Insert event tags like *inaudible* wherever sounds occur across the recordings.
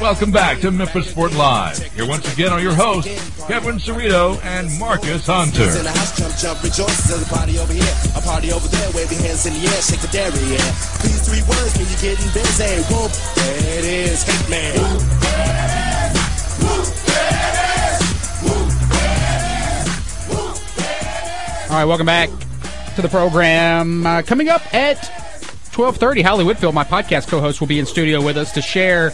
Welcome back to Memphis Sport Live. Here once again are your hosts, Kevin Cerrito and Marcus Hunter. In the house, jump, jump, rejoice. There's a party over here, a party over there. Wave your hands in the air, shake the dairy, yeah. These three words mean you're getting busy. Whoop, there it is, Hitman. All right, welcome back to the program. Uh, coming up at 12:30, Holly Whitfield, my podcast co-host, will be in studio with us to share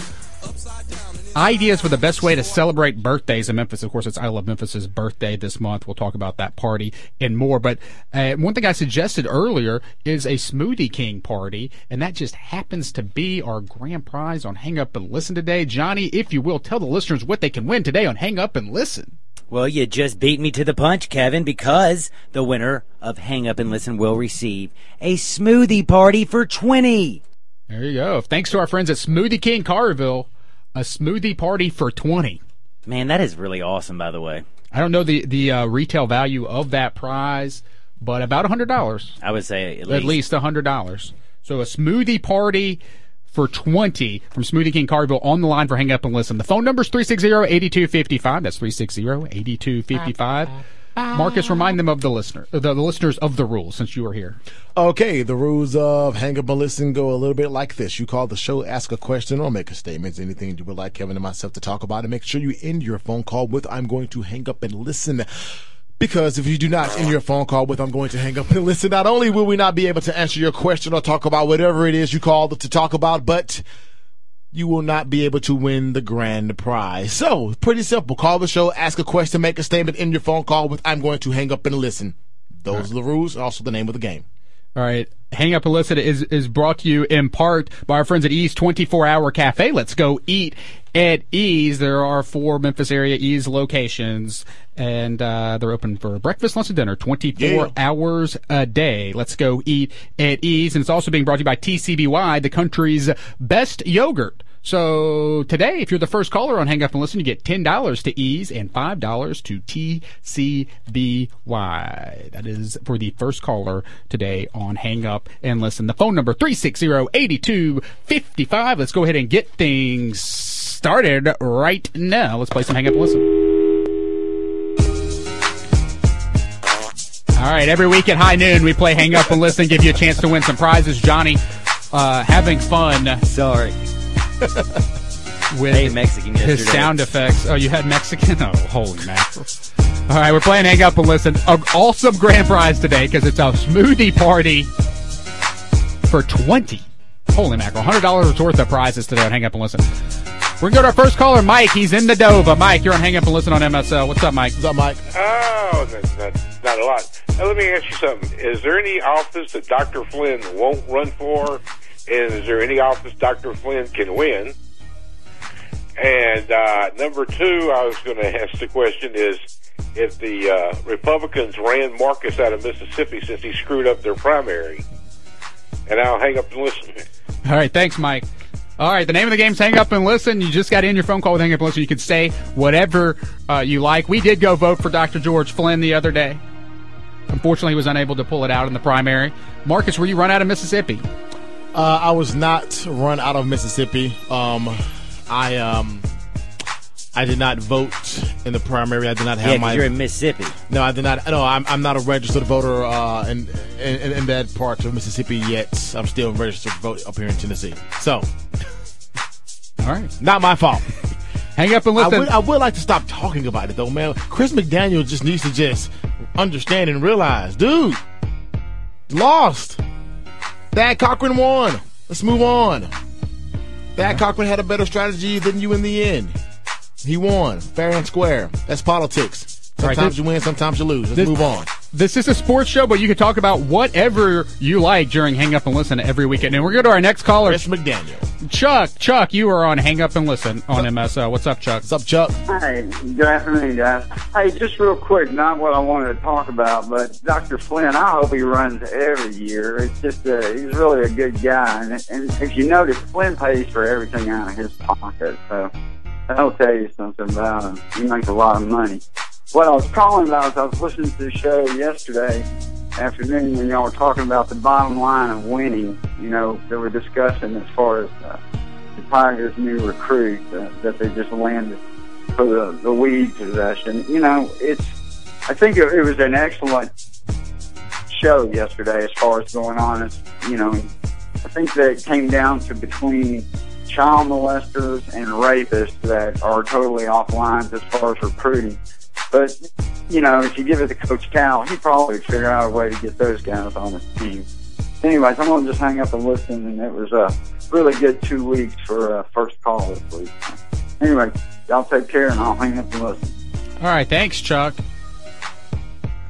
ideas for the best way to celebrate birthdays in Memphis. Of course, it's I Love Memphis's birthday this month. We'll talk about that party and more. But uh, one thing I suggested earlier is a Smoothie King party, and that just happens to be our grand prize on Hang Up and Listen today. Johnny, if you will, tell the listeners what they can win today on Hang Up and Listen. Well, you just beat me to the punch, Kevin, because the winner of Hang Up and Listen will receive a smoothie party for 20. There you go. Thanks to our friends at Smoothie King Carterville, a smoothie party for 20. Man, that is really awesome, by the way. I don't know the the uh, retail value of that prize, but about hundred dollars, I would say at least. at least hundred dollars. So a smoothie party for twenty from Smoothie King Carville on the line for Hang Up and Listen. The phone number is 360-8255. That's 360-8255. Marcus, remind them of the listener, the, the listeners of the rules since you are here. Okay, the rules of Hang Up and Listen go a little bit like this. You call the show, ask a question, or make a statement. Anything you would like Kevin and myself to talk about, and make sure you end your phone call with I'm going to hang up and listen. Because if you do not end your phone call with I'm going to hang up and listen, not only will we not be able to answer your question or talk about whatever it is you called to talk about, but you will not be able to win the grand prize. So, pretty simple. Call the show, ask a question, make a statement, end your phone call with I'm going to hang up and listen. Those are the rules, also the name of the game. All right. Hang Up and Listen is, is brought to you in part by our friends at Ease 24 Hour Cafe. Let's go eat at Ease. There are four Memphis area Ease locations, and uh, they're open for breakfast, lunch, and dinner 24 Yeah. hours a day. Let's go eat at Ease. And it's also being brought to you by TCBY, the country's best yogurt. So today, if you're the first caller on Hang Up and Listen, you get $10 to Ease and $5 to TCBY. That is for the first caller today on Hang Up and Listen. The phone number 360-8255. Let's go ahead and get things started right now. Let's play some Hang Up and Listen. All right, every week at high noon, we play Hang Up and Listen, give you a chance to win some prizes. Johnny, uh, having fun Sorry. *laughs* with Hey, Mexican his sound effects. Oh, you had Mexican? *laughs* Oh, holy mackerel. All right, we're playing Hang Up and Listen. An awesome grand prize today because it's a smoothie party for 20 Holy mackerel. $100 worth of prizes today on Hang Up and Listen. We're going to go to our first caller, Mike. He's in the Dova. Mike, you're on Hang Up and Listen on MSL. What's up, Mike? What's up, Mike? Oh, that's not, not a lot. Now, let me ask you something. Is there any office that Dr. Flinn won't run for? And is there any office Dr. Flinn can win? And uh, number two, I was going *laughs* to ask the question is if the uh, Republicans ran Marcus out of Mississippi since he screwed up their primary. And I'll hang up and listen. *laughs* All right, thanks, Mike. All right, the name of the game is Hang Up and Listen. You just got in your phone call with Hang Up and Listen. You can say whatever uh, you like. We did go vote for Dr. George Flinn the other day. Unfortunately, he was unable to pull it out in the primary. Marcus, were you run out of Mississippi? Uh, I was not run out of Mississippi. Um, I um, I did not vote in the primary. I did not have Yeah, my. you're in Mississippi. no, I did not. No, I'm, I'm not a registered voter uh, in, in in that part of Mississippi yet. I'm still registered to vote up here in Tennessee. So, *laughs* All right. not my fault. *laughs* Hang Up and I Listen. would, I would like to stop talking about it though, man. Chris McDaniel just needs to just understand and realize, dude, lost. Thad Cochran won. Let's move on. Thad Cochran had a better strategy than you in the end. He won, fair and square. That's politics. Right, Sometimes this- you win, sometimes you lose. Let's this- move on. This is a sports show, but you can talk about whatever you like during Hang Up and Listen every weekend. And we're going to our next caller, Chris McDaniel. Chuck. Chuck, you are on Hang Up and Listen on MSL. What's up, Chuck? What's up, Chuck? Hi, good afternoon, guys. Hey, just real quick, not what I wanted to talk about, but Dr. Flinn, I hope he runs every year. It's just, uh, he's really a good guy. And, and if you notice, Flinn pays for everything out of his pocket. So that'll tell you something about him. He makes a lot of money. What I was calling about is I was listening to the show yesterday afternoon when y'all were talking about the bottom line of winning. You know, they were discussing as far as uh, the Tigers' new recruit uh, that they just landed for the the weed possession. You know, it's. I think it, it was an excellent show yesterday as far as going on. It's, you know, I think that it came down to between child molesters and rapists that are totally off lines as far as recruiting. But, you know, if you give it to Coach Cal, he probably would figure out a way to get those guys on his team. Anyways, I'm going to just hang up and listen, and it was a really good two weeks for uh, first call this week. Anyway, y'all take care, and I'll hang up and listen. All right, thanks, Chuck.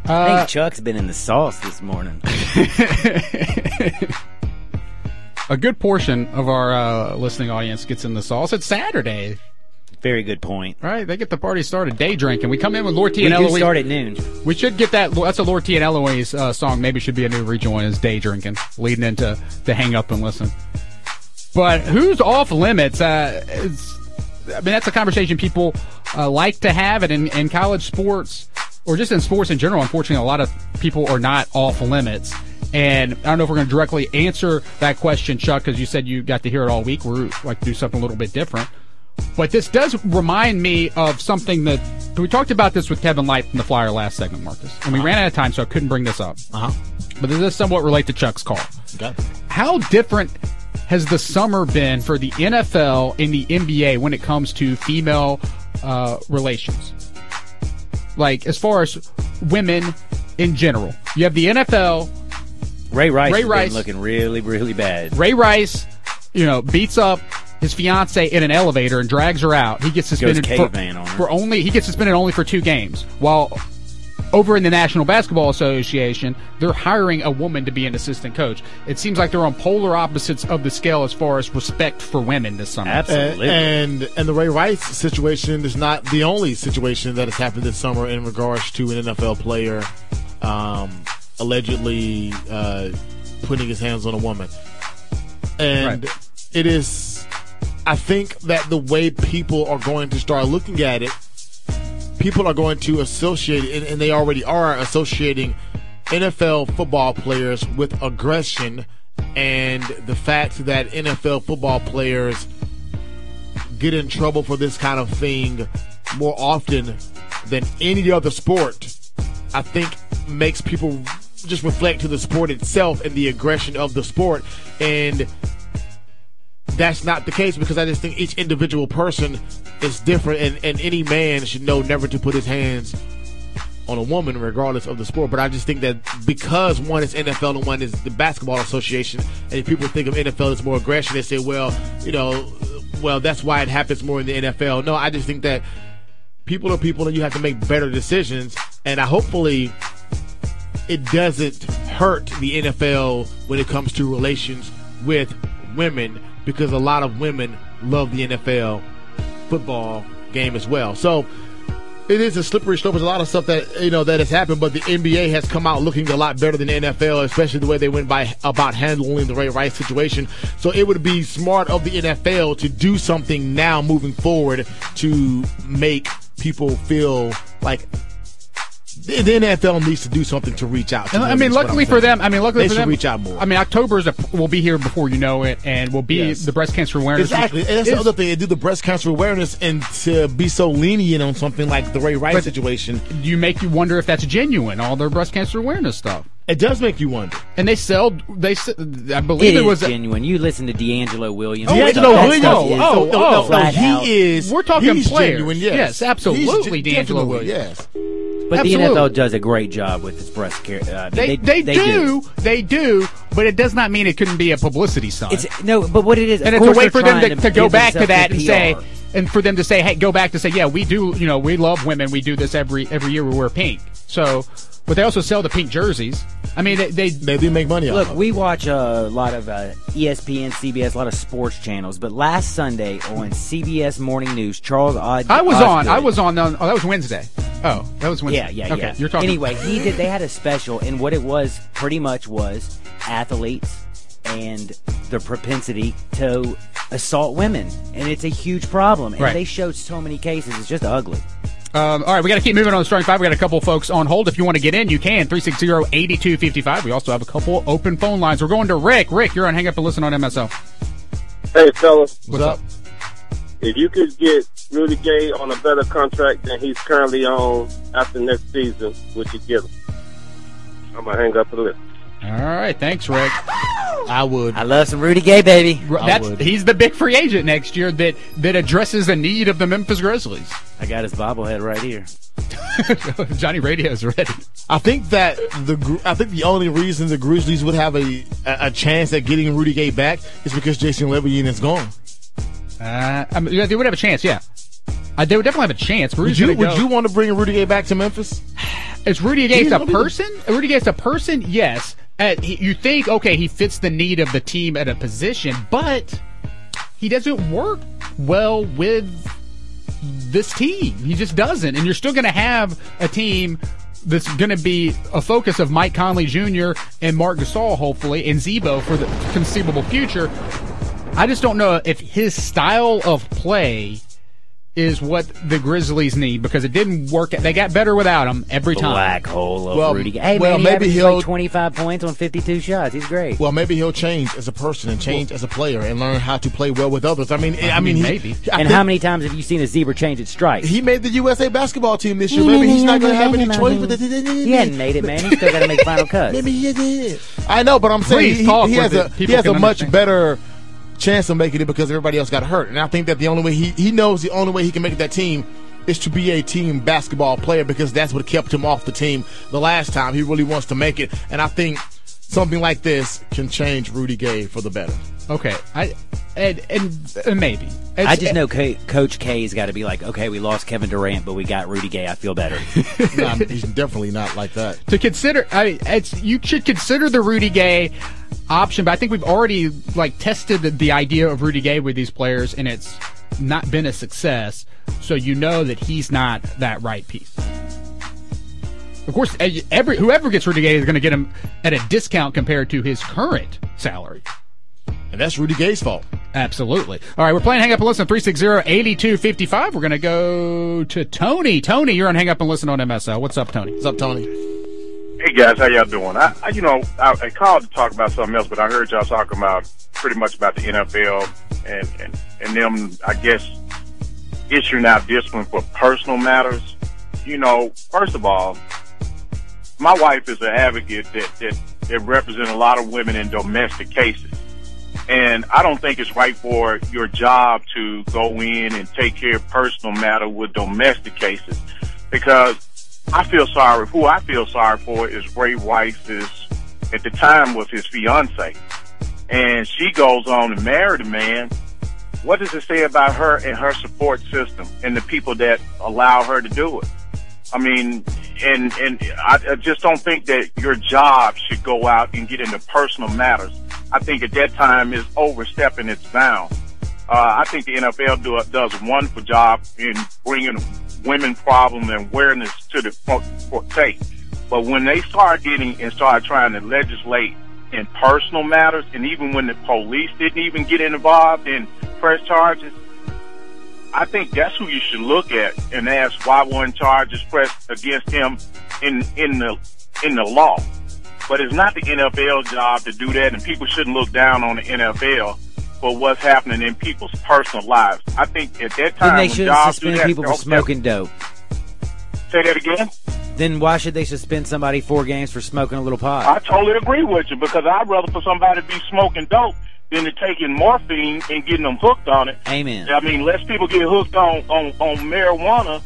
I Uh, think Chuck's been in the sauce this morning. *laughs* a good portion of our uh, listening audience gets in the sauce. It's Saturday, Very good point. right? They get the party started, day drinking. We come in with Lord T We and Eloise. start at noon. We should get that. That's a Lord T and Eloise uh, song. Maybe should be a new rejoin is day drinking, leading into to hang up and listen. But who's off limits? Uh, it's, I mean, that's a conversation people uh, like to have, and in, in college sports or just in sports in general, unfortunately, a lot of people are not off limits. And I don't know if we're going to directly answer that question, Chuck, because you said you got to hear it all week. We're like to do something a little bit different. But this does remind me of something that we talked about this with Kevin Lipe from the Flyer last segment, Marcus, and we ran out of time, so I couldn't bring this up. Uh huh. But this does somewhat relate to Chuck's call. Okay. How different has the summer been for the NFL and the NBA when it comes to female uh, relations? Like as far as women in general, you have the NFL. Ray Rice Ray Rice. been looking really, really bad. Ray Rice, you know, beats up his fiance in an elevator and drags her out. He gets suspended for, on for only he gets suspended only for two games. While over in the National Basketball Association, they're hiring a woman to be an assistant coach. It seems like they're on polar opposites of the scale as far as respect for women this summer. Absolutely. And and the Ray Rice situation is not the only situation that has happened this summer in regards to an NFL player um, allegedly uh, putting his hands on a woman. And Right. it is, I think that the way people are going to start looking at it, people are going to associate and, and they already are associating NFL football players with aggression and the fact that NFL football players get in trouble for this kind of thing more often than any other sport, I think makes people just reflect to the sport itself and the aggression of the sport. And that's not the case because I just think each individual person is different and, and any man should know never to put his hands on a woman regardless of the sport. But I just think that because one is NFL and one is the basketball association and people think of NFL as more aggression, they say, well, you know, well, that's why it happens more in the NFL. No, I just think that people are people and you have to make better decisions. And I hopefully it doesn't hurt the NFL when it comes to relations with women because a lot of women love the NFL football game as well. So it is a slippery slope. There's a lot of stuff that you know that has happened, but the NBA has come out looking a lot better than the NFL, especially the way they went by about handling the Ray Rice situation. So it would be smart of the NFL to do something now moving forward to make people feel like the the NFL needs to do something to reach out. To I mean, luckily for them, I mean, luckily they for should them, reach out more. I mean, October is a, will be here before you know it, and will be Yes. the breast cancer awareness. Exactly. And that's the other thing. They do the breast cancer awareness and to be so lenient on something like the Ray Rice situation, you make you wonder if that's genuine. All their breast cancer awareness stuff, it does make you wonder. and they sell. They, s- I It believe it, is was. genuine. You listen to DeAngelo Williams. DeAngelo That Williams. stuff is oh, no, no, oh, oh no, he out. is. We're talking he's players. Genuine, yes. Yes, absolutely, He's DeAngelo Williams. Yes. But Absolutely. the NFL does a great job with its breast care. Uh, They, they, do, they do, but it does not mean it couldn't be a publicity stunt. It's no, but what it is, and it's a way for them to, trying to go back to that and say, and for them to say, hey, go back to say, yeah, we do, you know, we love women. We do this every every year. We wear pink. So, but they also sell the pink jerseys. I mean, they, they They do make money off Look, of we watch a lot of uh, ESPN, CBS, a lot of sports channels. But last Sunday on CBS Morning News, Charles Od- I was on. I was on. Oh, that was Wednesday. Oh, that was Wednesday. Yeah, yeah, okay, yeah. You're talking. Anyway, he did. They had a special, and what it was pretty much was athletes and their propensity to assault women, and it's a huge problem. And Right. they showed so many cases; it's just ugly. Um, all right, we got to keep moving on the starting five. We got a couple folks on hold. If you want to get in, you can. 360-8255. We also have a couple open phone lines. We're going to Rick. Rick, you're on Hang Up and Listen on MSL. Hey, fellas, What's up? if you could get Rudy Gay on a better contract than he's currently on after next season, would you get him? I'm gonna hang up the list. All right, thanks, Rick. I would. I love some Rudy Gay, baby. That's he's the big free agent next year that that addresses the need of the Memphis Grizzlies. I got his bobblehead right here. *laughs* Johnny Radio's is ready. I think that the I think the only reason the Grizzlies would have a a, a chance at getting Rudy Gay back is because Jason Levien is gone. Uh, I mean, yeah, they would have a chance, yeah. Uh, they would definitely have a chance. Would you would go- you want to bring Rudy Gay back to Memphis? Is Rudy Gay He's a gonna be person? Rudy Gay's a person, yes. Uh, he, you think, okay, he fits the need of the team at a position, but he doesn't work well with this team. He just doesn't. And you're still going to have a team that's going to be a focus of Mike Conley Jr. and Marc Gasol, hopefully, and Z-Bo for the conceivable future. I just don't know if his style of play is what the Grizzlies need because it didn't work. They got better without him every time. Black hole of Well, Rudy Gay. Hey, well, man, he maybe he'll- like 25 points on 52 shots. He's great. Well, maybe he'll change as a person and change as a player and learn how to play well with others. I mean, I, mean, he, maybe. I and think how many times have you seen a zebra change its stripes? he made the USA basketball team this year. Maybe he's not going to have any choice. With He hadn't made it, man. He's still got to make final *laughs* cuts. Maybe he did. I know, but I'm saying Please he, he has a he has a much understand. better chance of making it because everybody else got hurt. And I think that the only way he he knows the only way he can make that team is to be a team basketball player because that's what kept him off the team the last time. He really wants to make it, and I think something like this can change Rudy Gay for the better. Okay, I and, and, and maybe I just know Co- Coach K's got to be like, okay, we lost Kevin Durant, but we got Rudy Gay. I feel better. *laughs* Nah, he's definitely not like that. to consider. I mean, it's you should consider the Rudy Gay option, but I think we've already like tested the, the idea of Rudy Gay with these players, and it's not been a success. So you know that he's not that right piece. Of course, eh, every whoever gets Rudy Gay is going to get him at a discount compared to his current salary. And that's Rudy Gay's fault. Absolutely. All right, we're playing Hang Up and Listen 360-8255. We're going to go to Tony. Tony, you're on Hang Up and Listen on MSL. What's up, Tony? What's up, Tony? Hey guys, how y'all doing? I, I you know, I, I called to talk about something else, but I heard y'all talking about pretty much about the NFL and and, and them, I guess, issuing out discipline for personal matters. You know, first of all, my wife is an advocate that that, that represents a lot of women in domestic cases. And I don't think it's right for your job to go in and take care of personal matter with domestic cases because I feel sorry. Who I feel sorry for is Ray Rice's, at the time was his fiance. And she goes on to marry the man. What does it say about her and her support system and the people that allow her to do it? I mean, and, and I, I just don't think that your job should go out and get into personal matters. I think at that time is overstepping its bounds. Uh, I think the NFL do, does a wonderful job in bringing women problem and awareness to the for, for. But when they start getting and start trying to legislate in personal matters, and even when the police didn't even get involved in press charges, I think that's who you should look at and ask why one charge is pressed against him in in the in the law. But it's not the NFL job to do that, and people shouldn't look down on the NFL for what's happening in people's personal lives. I think at that then time, they when should jobs suspend that, people for smoking dope. Say that again. Then why should they suspend somebody four games for smoking a little pot? I totally agree with you because I'd rather for somebody to be smoking dope than to taking morphine and getting them hooked on it. Amen. I mean, less people get hooked on on, on marijuana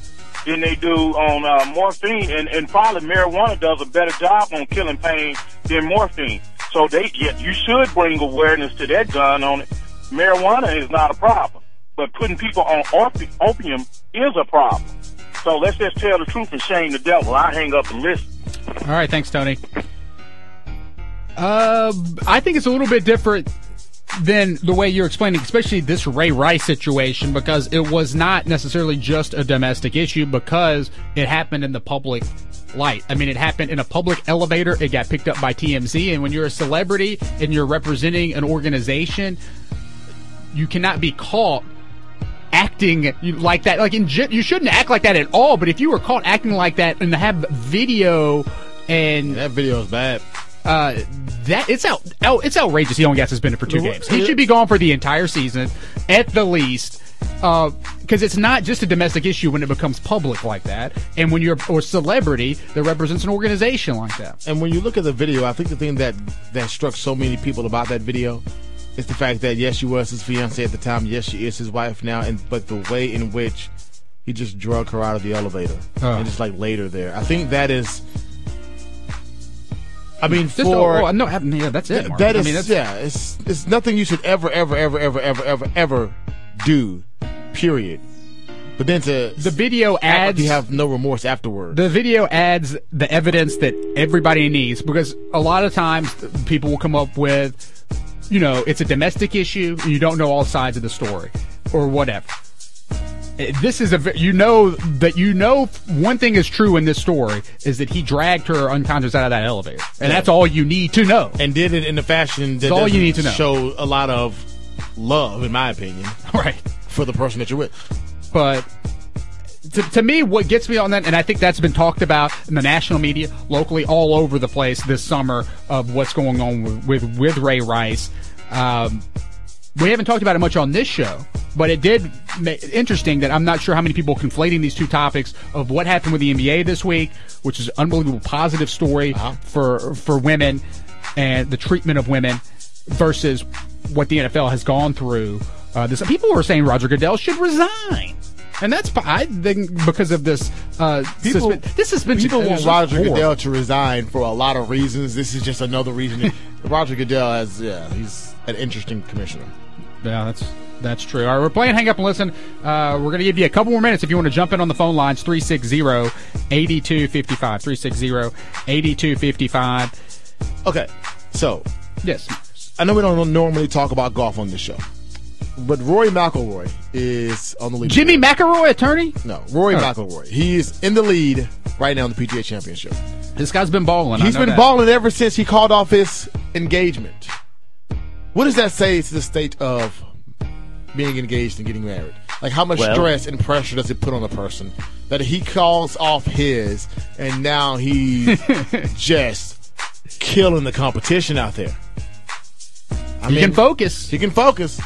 than they do on uh, morphine, and, and probably marijuana does a better job on killing pain than morphine. So they yeah, you should bring awareness to that gun on it. Marijuana is not a problem, but putting people on opi- opium is a problem. So let's just tell the truth and shame the devil. I hang up and listen. All right, thanks, Tony. Uh, I think it's a little bit different than the way you're explaining, especially this Ray Rice situation, because it was not necessarily just a domestic issue because it happened in the public light. I mean, it happened in a public elevator. It got picked up by TMZ. And when you're a celebrity and you're representing an organization, you cannot be caught acting like that. Like in you shouldn't act like that at all. But if you were caught acting like that and have video and That video is bad. Uh, that it's out, out. It's outrageous. He only got suspended for two games. He should be gone for the entire season, at the least. Because it's not just a domestic issue when it becomes public like that, and when you're a celebrity that represents an organization like that. And when you look at the video, I think the thing that that struck so many people about that video is the fact that yes, she was his fiance at the time. Yes, she is his wife now, and but the way in which he just drug her out of the elevator Oh. and just like laid her there. I think that is. I mean, Just, for oh, no, yeah, that's it. Mark. that I mean, that's, yeah, it's it's nothing you should ever ever ever ever ever ever ever do. Period. But then to the video like adds you have no remorse afterwards. The video adds the evidence that everybody needs because a lot of times people will come up with, you know, it's a domestic issue and you don't know all sides of the story or whatever. This is a you know that you know one thing is true in this story is that he dragged her unconscious out of that elevator and that's all you need to know and did it in a fashion that That's all you need to know. show a lot of love, in my opinion, *laughs* right for the person that you're with. but to, to me, what gets me on that, and I think that's been talked about in the national media, locally, all over the place this summer of what's going on with with, with Ray Rice. Um, we haven't talked about it much on this show, but it did make interesting that I'm not sure how many people are conflating these two topics of what happened with the NBA this week, which is an unbelievable positive story for for women and the treatment of women, versus what the NFL has gone through. Uh, this people were saying Roger Goodell should resign. And that's I think because of this uh, People, this suspension. people want Roger. Goodell to resign for a lot of reasons. This is just another reason. *laughs* Roger Goodell has, yeah, he's an interesting commissioner. Yeah, that's that's true. All right, we're playing Hang Up and Listen. Uh, we're going to give you a couple more minutes if you want to jump in on the phone lines 360-8255. 360-8255. Okay, so yes, I know we don't normally talk about golf on this show, but Rory McIlroy is on the lead. Jimmy McElroy, attorney? No, Rory Oh. McIlroy. He is in the lead right now in the PGA Championship. This guy's been balling. I He's been that. balling ever since he called off his engagement. What does that say to the state of being engaged and getting married? Like, how much Well- stress and pressure does it put on a person that he calls off his and now he's *laughs* just killing the competition out there? I He can focus. He can focus.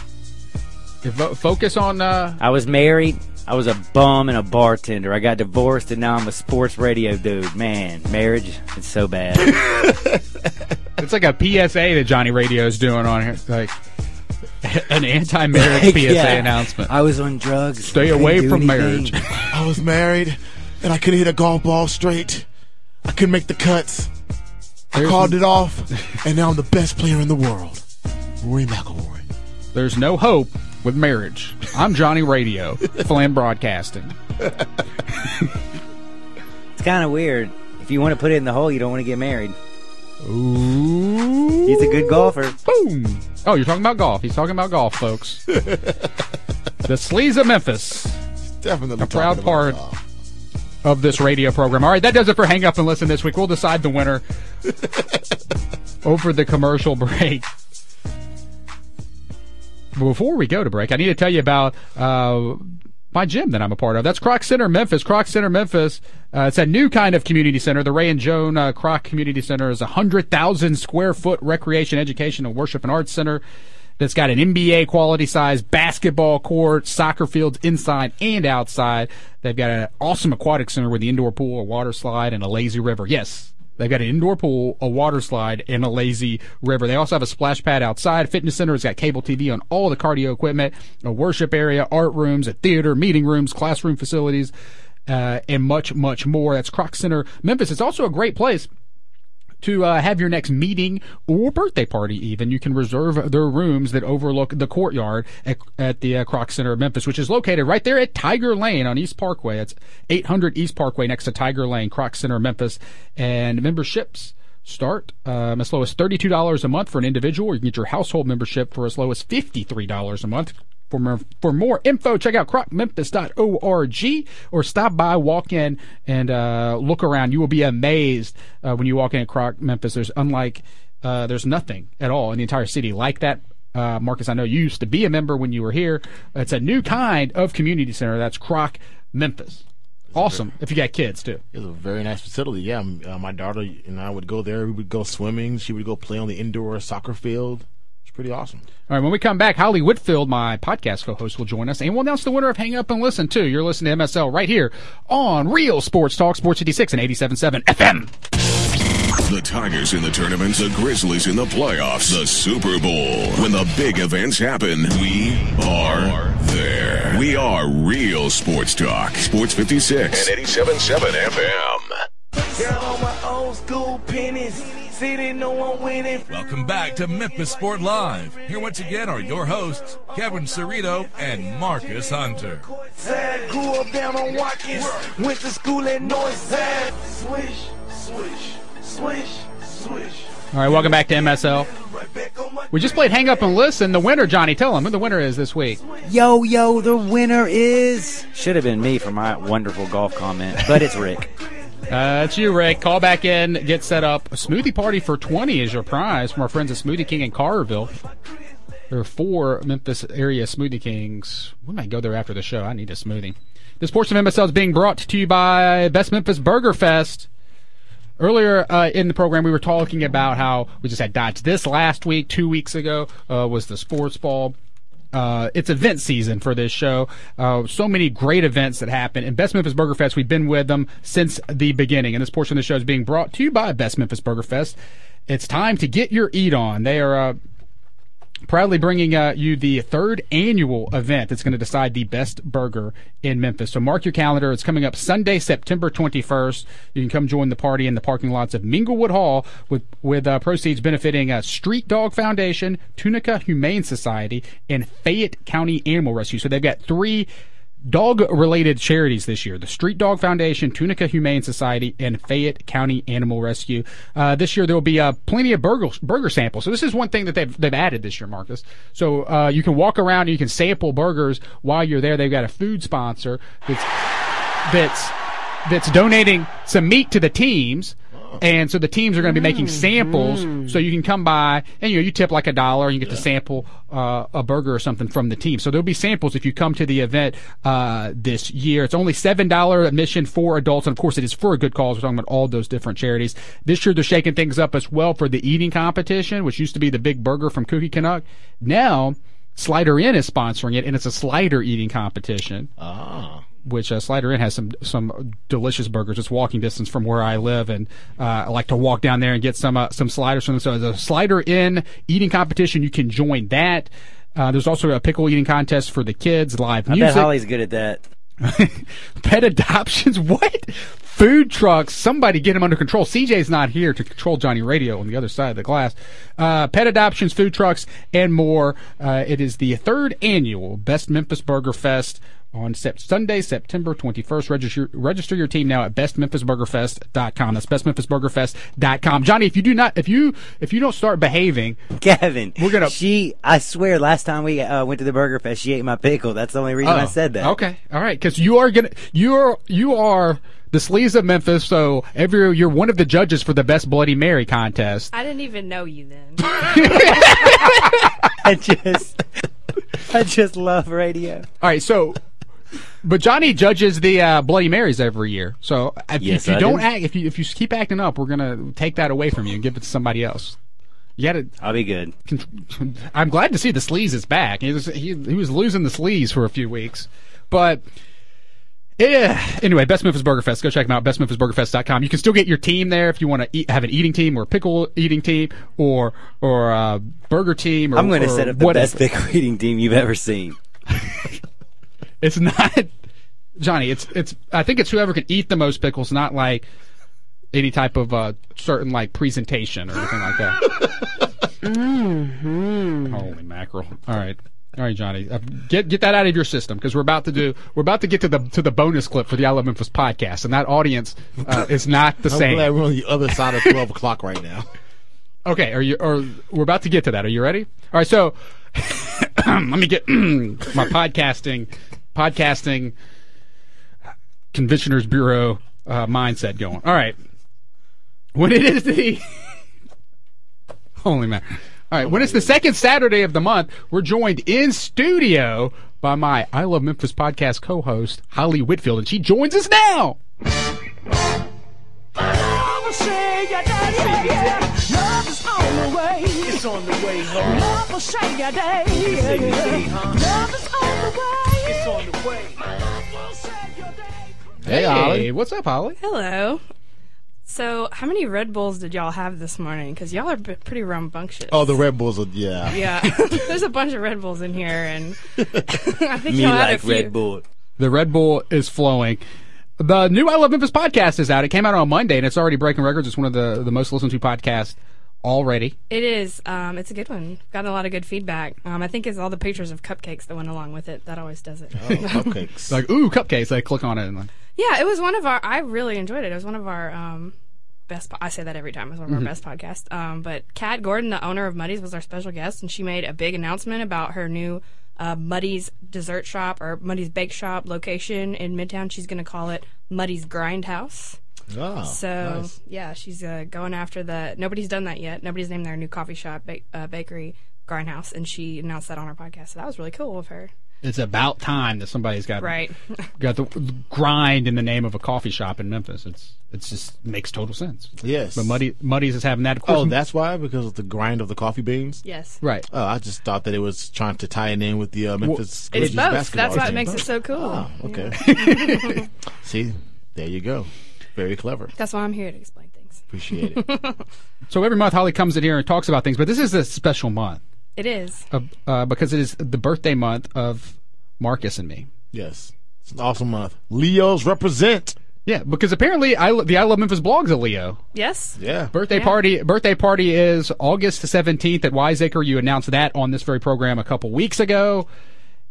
Fo- focus on. Uh, I was married. I was a bum and a bartender. I got divorced, and now I'm a sports radio dude. Man, marriage it's so bad. *laughs* it's like a PSA that Johnny Radio is doing on here. It's like an anti-marriage PSA Yeah. announcement. I was on drugs. Stay away from anything. marriage. I was married and I couldn't hit a golf ball straight. I couldn't make the cuts. I There's- called it off, and now I'm the best player in the world. Rory McIlroy. There's no hope with marriage. I'm Johnny Radio, Flinn Broadcasting. It's kind of weird. If you want to put it in the hole, you don't want to get married. Ooh. He's a good golfer. Boom. Oh, you're talking about golf. He's talking about golf, folks. *laughs* the Sleaze of Memphis. Definitely a proud talking about part of this radio program. All right, that does it for Hang Up and Listen this week. We'll decide the winner *laughs* over the commercial break. Before we go to break, I need to tell you about uh, my gym that I'm a part of. That's Kroc Center Memphis. Kroc Center Memphis. Uh, it's a new kind of community center. The Ray and Joan uh, Kroc Community Center is a hundred thousand square foot recreation, education, and worship and arts center that's got an NBA quality size basketball court, soccer fields inside and outside. They've got an awesome aquatic center with the indoor pool, a water slide, and a lazy river. Yes, they've got an indoor pool, a water slide, and a lazy river. They also have a splash pad outside. Fitness center has got cable TV on all the cardio equipment, a worship area, art rooms, a theater, meeting rooms, classroom facilities, uh, and much, much more. That's Kroc Center Memphis. It's also a great place to uh, have your next meeting or birthday party even. You can reserve their rooms that overlook the courtyard at, at the uh, kroc center of memphis which is located right there at tiger lane on east parkway. It's 800 east parkway next to tiger lane kroc center of memphis. And memberships start um, as low as $32 a month for an individual. Or you can get your household membership for as low as $53 a month for more, for more info, check out krocmemphis.org or stop by, walk in, and uh, look around. You will be amazed uh, when you walk in at Kroc Memphis. There's unlike uh, there's nothing at all in the entire city like that. Uh, Marcus, I know you used to be a member when you were here. It's a new kind of community center. That's Kroc Memphis. awesome if you got kids too. It's a very nice facility. Yeah, uh, my daughter and I would go there. We would go swimming. She would go play on the indoor soccer field. It's pretty awesome. All right, when we come back, Holly Whitfield, my podcast co-host, will join us, and we'll announce the winner of Hang Up and Listen too. You're listening to MSL right here on Real Sports Talk, Sports 56 and 87.7 FM. The Tigers in the tournament, the Grizzlies in the playoffs, the Super Bowl. When the big events happen, we are there. We are Real Sports Talk, Sports 56 and 87.7 FM. Girl, on my old school pennies. See, they know winning. Welcome back to Memphis Sport Live. Here once again are your hosts, Kevin Cerrito and Marcus Hunter. Sad, grew up down on Watkins. Went to school at Northside. Swish, swish, swish, swish. All right, welcome back to MSL. Right back on my We just played Hang Up and Listen. The winner, Johnny, tell them who the winner is this week. Yo, yo, the winner is. Should have been me for my wonderful golf comment, but it's Rick. Uh, it's you, Rick. Call back in, get set up. A smoothie party for 20 is your prize from our friends at Smoothie King in Carterville. There are four Memphis area Smoothie Kings. We might go there after the show. I need a smoothie. This portion of MSL is being brought to you by Best Memphis Burger Fest. Earlier uh, in the program, we were talking about how we just had Dodge. This last week, two weeks ago, uh, was the sports ball. Uh, it's event season for this show. Uh, so many great events that happen. And Best Memphis Burger Fest, we've been with them since the beginning. And this portion of the show is being brought to you by Best Memphis Burger Fest. It's time to get your eat on. They are uh, proudly bringing uh, you the third annual event that's going to decide the best burger in Memphis. So mark your calendar. It's coming up Sunday, September 21st. You can come join the party in the parking lots of Minglewood Hall with with uh, proceeds benefiting uh, Street Dog Foundation, Tunica Humane Society, and Fayette County Animal Rescue. So they've got three dog related charities this year the Street Dog Foundation, Tunica Humane Society, and Fayette County Animal Rescue. Uh, this year there will be uh, plenty of burger, burger samples. So this is one thing that they've, they've added this year, Marcus. So uh, you can walk around and you can sample burgers while you're there. They've got a food sponsor that's, that's, that's donating some meat to the teams. And so the teams are going to be making samples, so you can come by and you know you tip like a dollar and you get to sample uh, a burger or something from the team. So there'll be samples if you come to the event uh, this year. It's only seven dollar admission for adults, and of course it is for a good cause. We're talking about all those different charities. This year they're shaking things up as well for the eating competition, which used to be the big burger from Kooky Canuck. Now Slider Inn is sponsoring it, and it's a slider eating competition Ah. Which uh, Slider Inn has some some delicious burgers. It's walking distance from where I live, and uh, I like to walk down there and get some uh, some sliders from them. So the Slider Inn eating competition, you can join that. Uh, there's also a pickle eating contest for the kids, live I music, bet Holly's good at that. *laughs* pet adoptions. *laughs* What? Food trucks. Somebody get him under control. CJ's not here to control Johnny Radio on the other side of the glass. Uh, pet adoptions, food trucks, and more. Uh, it is the third annual Best Memphis Burger Fest on sep- Sunday, September 21st. Register, register your team now at bestmemphisburgerfest.com. That's bestmemphisburgerfest.com. Johnny, if you do not, if you, if you don't start behaving, Kevin, We're gonna- She, I swear, last time we uh, went to the Burger Fest, she ate my pickle. That's the only reason I Oh, said that. Okay, all right, because you are gonna you're you are the sleaze of Memphis. So every you're one of the judges for the best Bloody Mary contest. I didn't even know you then. *laughs* I just, I just love radio. All right, so. But Johnny judges the uh, Bloody Marys every year. So if, Yes, if you I don't do. act, if you if you keep acting up, we're gonna take that away from you and give it to somebody else. You got to. I'll be good. I'm glad to see the sleaze is back. He was he, he was losing the sleaze for a few weeks, but yeah. Anyway, Best Memphis Burger Fest. Go check them out. BestMemphisBurgerFest.com. You can still get your team there if you want to eat, have an eating team or pickle eating team or or a burger team. Or, I'm going to set up the whatever. best pickle eating team you've ever seen. *laughs* It's not Johnny. It's it's. I think it's whoever can eat the most pickles, not like any type of uh, certain like presentation or anything like that. *laughs* Holy mackerel! All right. All right, Johnny, uh, get get that out of your system because we're about to do we're about to get to the to the bonus clip for the I Love Memphis podcast, and that audience uh, is not the *laughs* I'm same. glad we're on the other side of *laughs* 12 o'clock right now. Okay, are you? Or we're about to get to that. Are you ready? All right. So *coughs* let me get *coughs* my podcasting podcasting conventioners bureau uh, mindset going. All right. When it is the *laughs* holy man. All right. When it's the second Saturday of the month, we're joined in studio by my I Love Memphis podcast co-host Holly Whitfield, and she joins us now. It's on the way home. Love will shake your day. Say say, huh? Love is on the way. It's on the way. Hey, Hey, Holly. what's up, Holly? Hello. So, how many Red Bulls did y'all have this morning? Because y'all are b- pretty rambunctious. Oh, the Red Bulls are, yeah. Yeah, *laughs* *laughs* there's a bunch of Red Bulls in here, and *laughs* I think Me y'all had a like few. Red Bull. The Red Bull is flowing. The new I Love Memphis podcast is out. It came out on Monday, and it's already breaking records. It's one of the, the most listened to podcasts already. It is. Um, it's a good one. Gotten a lot of good feedback. Um, I think it's all the pictures of cupcakes that went along with it. That always does it. Oh, cupcakes. Like, ooh, cupcakes. I click on it and like, Yeah, it was one of our. I really enjoyed it. It was one of our um, best. po- I say that every time. It was one of Mhm. our best podcasts. Um, but Kat Gordon, the owner of Muddy's, was our special guest, and she made a big announcement about her new uh, Muddy's dessert shop or Muddy's bake shop location in Midtown. She's going to call it Muddy's Grindhouse. Oh, so nice. yeah, she's uh, going after the. Nobody's done that yet. Nobody's named their new coffee shop, ba- uh, bakery, Grindhouse, and she announced that on her podcast. So that was really cool of her. It's about time that somebody's got Right. *laughs* got the grind in the name of a coffee shop in Memphis. It's it's just makes total sense. Yes. But Muddy Muddy's is having that. Of course, Oh, that's why? Because of the grind of the coffee beans? Yes. Right. Oh, I just thought that it was trying to tie it in with the uh, Memphis It's both. basketball That's what team. makes it so cool. Oh, okay. *laughs* See, there you go. Very clever. That's why I'm here to explain things. Appreciate it. *laughs* So every month Holly comes in here and talks about things, but this is a special month It is. of, uh, because it is the birthday month of Marcus and me. Yes, it's an awesome month. Leos represent. Yeah, because apparently I, the I Love Memphis blog's a Leo. Yes. Yeah. Birthday Yeah. party. Birthday party is August the seventeenth at Wiseacre. You announced that on this very program a couple weeks ago,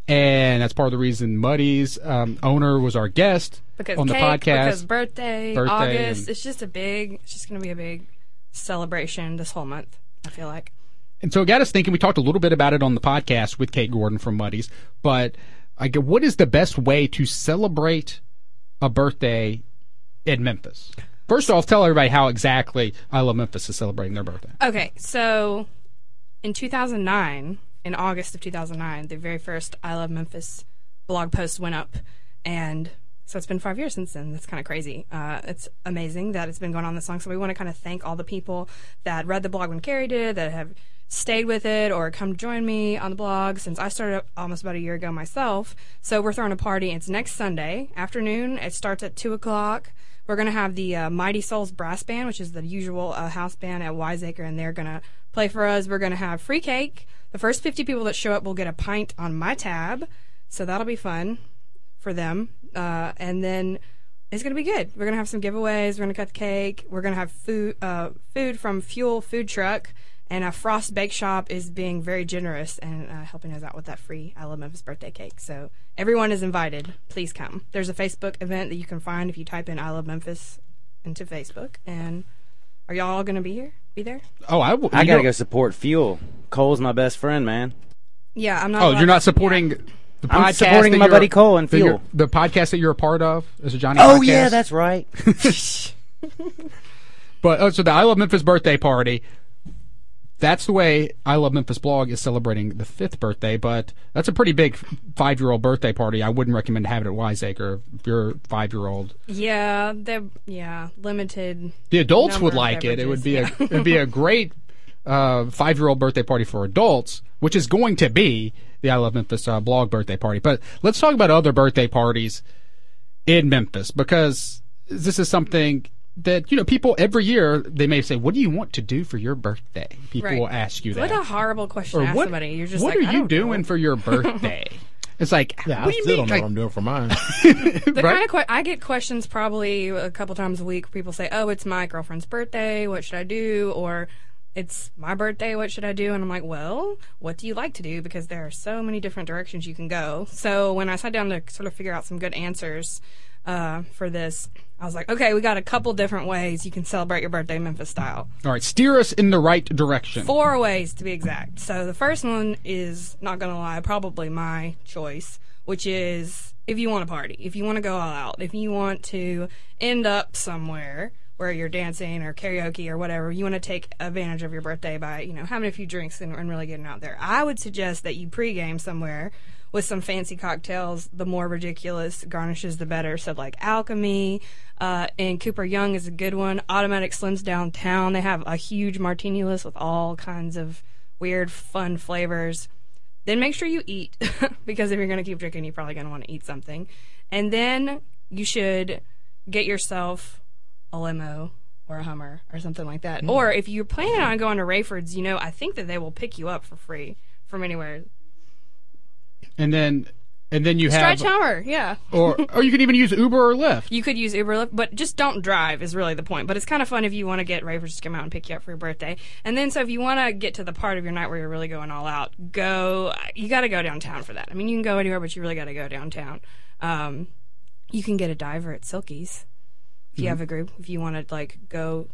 and that's part of the reason Muddy's um, owner was our guest Because on the podcast. because birthday, Birthday August. and- It's just a big. It's just going to be a big celebration this whole month. I feel like. And so it got us thinking. We talked a little bit about it on the podcast with Kate Gordon from Muddy's. But I get, what is the best way to celebrate a birthday in Memphis? First off, tell everybody how exactly I Love Memphis is celebrating their birthday. Okay, so in 2009, in August of 2009, the very first I Love Memphis blog post went up, and so it's been five years since then. That's kind of crazy. Uh, it's amazing that it's been going on this long. So we want to kind of thank all the people that read the blog when Carrie did, that have stayed with it or come join me on the blog since I started almost about a year ago myself. So we're throwing a party. It's next Sunday afternoon. It starts at two o'clock. We're going to have the uh, Mighty Souls Brass Band, which is the usual uh, house band at Wiseacre, and they're going to play for us. We're going to have free cake. The first 50 people that show up will get a pint on my tab, so that'll be fun for them. Uh, and then it's going to be good. We're going to have some giveaways. We're going to cut the cake. We're going to have food, uh, food from Fuel Food Truck. And a Frost Bake Shop is being very generous and uh, helping us out with that free I Love Memphis birthday cake. So everyone is invited. Please come. There's a Facebook event that you can find if you type in I Love Memphis into Facebook. And are y'all all going to be here? Be there? Oh, I, w- I you gotta go support Fuel. Cole's my best friend, man. Yeah, I'm not. Oh, you're not supporting the I'm podcast. supporting my buddy Cole and Fuel. The podcast that you're a part of is a Johnny. Oh podcast. yeah, that's right. *laughs* *laughs* But oh, so the I Love Memphis birthday party. That's the way I Love Memphis blog is celebrating the fifth birthday, but that's a pretty big five year old birthday party. I wouldn't recommend having it at Wiseacre if you're five year old. Yeah, they're yeah limited. The adults would of like it. It would be beverages, a it'd be a *laughs* great uh, five year old birthday party for adults, which is going to be the I Love Memphis uh, blog birthday party. But let's talk about other birthday parties in Memphis because this is something that you know people every year they may say, "What do you want to do for your birthday?" People Right. will ask you that. What a horrible question Or to ask what, somebody. You're just what like, are I you don't doing know. for your *laughs* birthday? it's like, Yeah, what I do you still mean? don't know Like, what I'm doing for mine. *laughs* The Right? kind of que- I get questions probably a couple times a week. People say, "Oh, it's my girlfriend's birthday. What should I do?" Or "It's my birthday. What should I do?" And I'm like, "Well, what do you like to do?" Because there are so many different directions you can go. So when I sat down to sort of figure out some good answers uh, for this, I was like, "Okay, we got a couple different ways you can celebrate your birthday Memphis style." all right, steer us in the right direction. Four ways to be exact. So the first one is not gonna lie, probably my choice, which is if you want to party, if you want to go all out, if you want to end up somewhere where you're dancing or karaoke or whatever. You want to take advantage of your birthday by, you know, having a few drinks and, and really getting out there. I would suggest that you pregame somewhere with some fancy cocktails. The more ridiculous garnishes, the better. So, like Alchemy uh, and Cooper Young is a good one. Automatic Slims downtown. They have a huge martini list with all kinds of weird, fun flavors. Then make sure you eat *laughs* because if you're going to keep drinking, you're probably going to want to eat something. And then you should get yourself a limo or a Hummer or something like that. Mm. Or if you're planning on going to Raiford's, you know, I think that they will pick you up for free from anywhere. And then and then you have Stretch Hummer, yeah. or or you could even use Uber or Lyft. You could use Uber, Lyft, but just don't drive is really the point. But it's kind of fun if you want to get Raiford's to come out and pick you up for your birthday. And then, so if you want to get to the part of your night where you're really going all out, go. You got to go downtown for that. I mean, you can go anywhere, but you really got to go downtown. Um, you can get a diver at Silky's if you Mhm. have a group. If you want to like go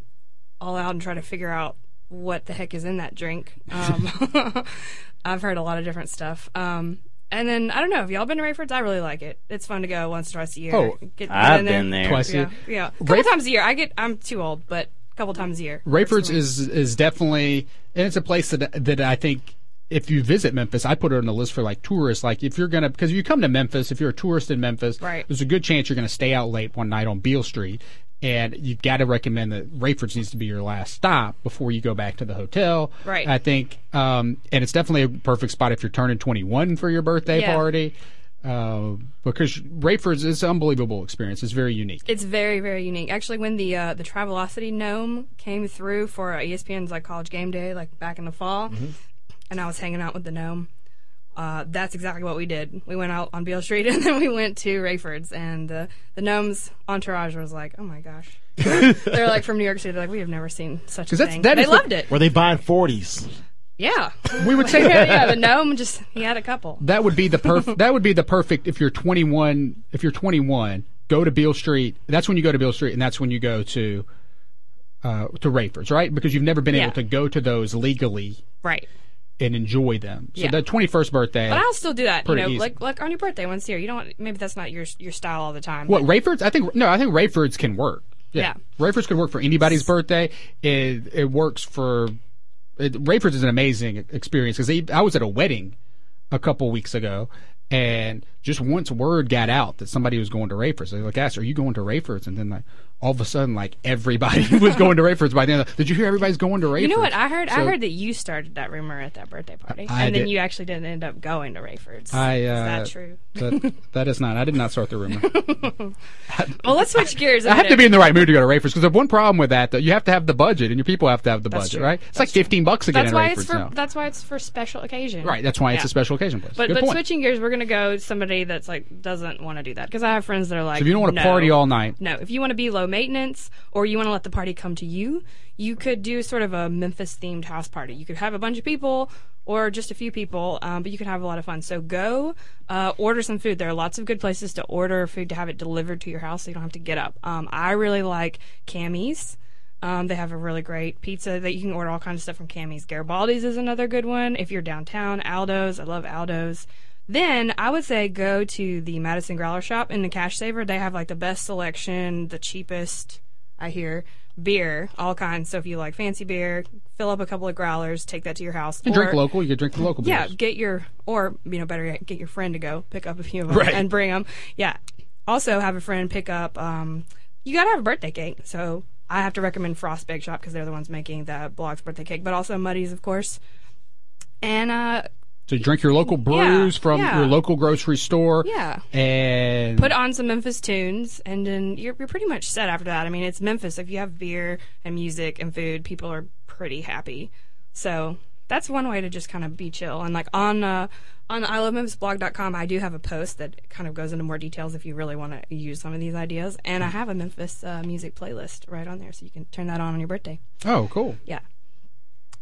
all out and try to figure out what the heck is in that drink. Um, *laughs* *laughs* I've heard a lot of different stuff. Um, and then I don't know. Have y'all been to Raiford's? I really like it. It's fun to go once or twice a year. Oh, get, I've in been there. Twice a year. yeah. A couple times a year. I get. I'm too old, but a couple times a year. Raiford's is is definitely, and it's a place that that I think if you visit Memphis, I put it on the list for like tourists. Like if you're gonna, because if you come to Memphis, if you're a tourist in Memphis, Right. there's a good chance you're gonna stay out late one night on Beale Street, and you've got to recommend that Raiford's needs to be your last stop before you go back to the hotel. Right. I think, um, and it's definitely a perfect spot if you're turning 21 for your birthday Yeah. party. Uh, because Raiford's is an unbelievable experience. It's very unique. It's very, very unique. Actually, when the uh, the Travelocity gnome came through for uh, ESPN's like College Game Day, like back in the fall, and I was hanging out with the gnome. Uh, that's exactly what we did. We went out on Beale Street *laughs* and then we went to Raiford's, and uh, the gnome's entourage was like, "Oh my gosh!" *laughs* They're like from New York City. They're like, "We have never seen such a 'Cause that's- thing." that they is the- loved it. Were they buying 40s? Yeah, We would *laughs* say yeah, yeah. The gnome just he had a couple. That would be the perfect. that would be the perfect if you're 21. If you're 21, go to Beale Street. That's when you go to Beale Street, and that's when you go to uh, to Raiford's, right? Because you've never been Yeah. able to go to those legally Right. And enjoy them. So Yeah. the 21st birthday. But I'll still do that. You know, easy. like like on your birthday once a year. You don't. Maybe that's not your your style all the time. What Raiford's? I think no. I think Raiford's can work. Yeah. Raiford's can work for anybody's birthday. It it works for. It, Raiford's is an amazing experience because I was at a wedding a couple weeks ago, and just once word got out that somebody was going to Raiford's, they like asked, "Are you going to Raiford's?" And then like all of a sudden, like everybody *laughs* was going to Raiford's by the end. then. Did you hear everybody's going to Raiford's? You know what? I heard. I heard that you started that rumor at that birthday party, I and then did- you actually didn't end up going to Raiford's. I, uh, is that true? that, that is not. I did not start the rumor. *laughs* well, let's switch gears. I have to be in the right mood to go to Raiford's because there's one problem with that. Though you have to have the budget, and your people have to have the That's budget, true. right? It's like fifteen bucks again That's at why Raiford's it's for. now. That's why it's for special occasion. Right. That's why it's a special occasion place. But Good but point. switching gears, we're gonna go to somebody that's like doesn't want to do that because I have friends that are like. So if you don't want to no. party all night, No, if you want to be low maintenance or you want to let the party come to you, you could do sort of a Memphis themed house party. You could have a bunch of people or just a few people, um, but you could have a lot of fun. So go uh, order some food. There are lots of good places to order food to have it delivered to your house so you don't have to get up. Um, I really like Cammy's. Um, they have a really great pizza that you can order all kinds of stuff from Cammy's. Garibaldi's is another good one. If you're downtown, Aldo's. I love Aldo's. Then I would say go to the Madison Growler Shop in the Cash Saver. They have like the best selection, the cheapest, I hear, beer, all kinds. So if you like fancy beer, fill up a couple of growlers, take that to your house. you can drink Or- local. You can drink the local beer. yeah, get your or you know better yet, get your friend to go pick up a few of them Right. and bring them. Yeah. Also have a friend pick up. Um, you gotta have a birthday cake. So I have to recommend Frost Bake Shop because they're the ones making the blog's birthday cake, but also Muddy's, of course. And uh, So you drink your local brews from yeah. your local grocery store. Yeah. And put on some Memphis tunes, and then you're, you're pretty much set after that. I mean, it's Memphis. If you have beer and music and food, people are pretty happy. So that's one way to just kind of be chill. And like on uh, on I love blog.com, I do have a post that kind of goes into more details if you really want to use some of these ideas. And I have a Memphis uh, music playlist right on there, so you can turn that on on your birthday. oh, cool. Yeah.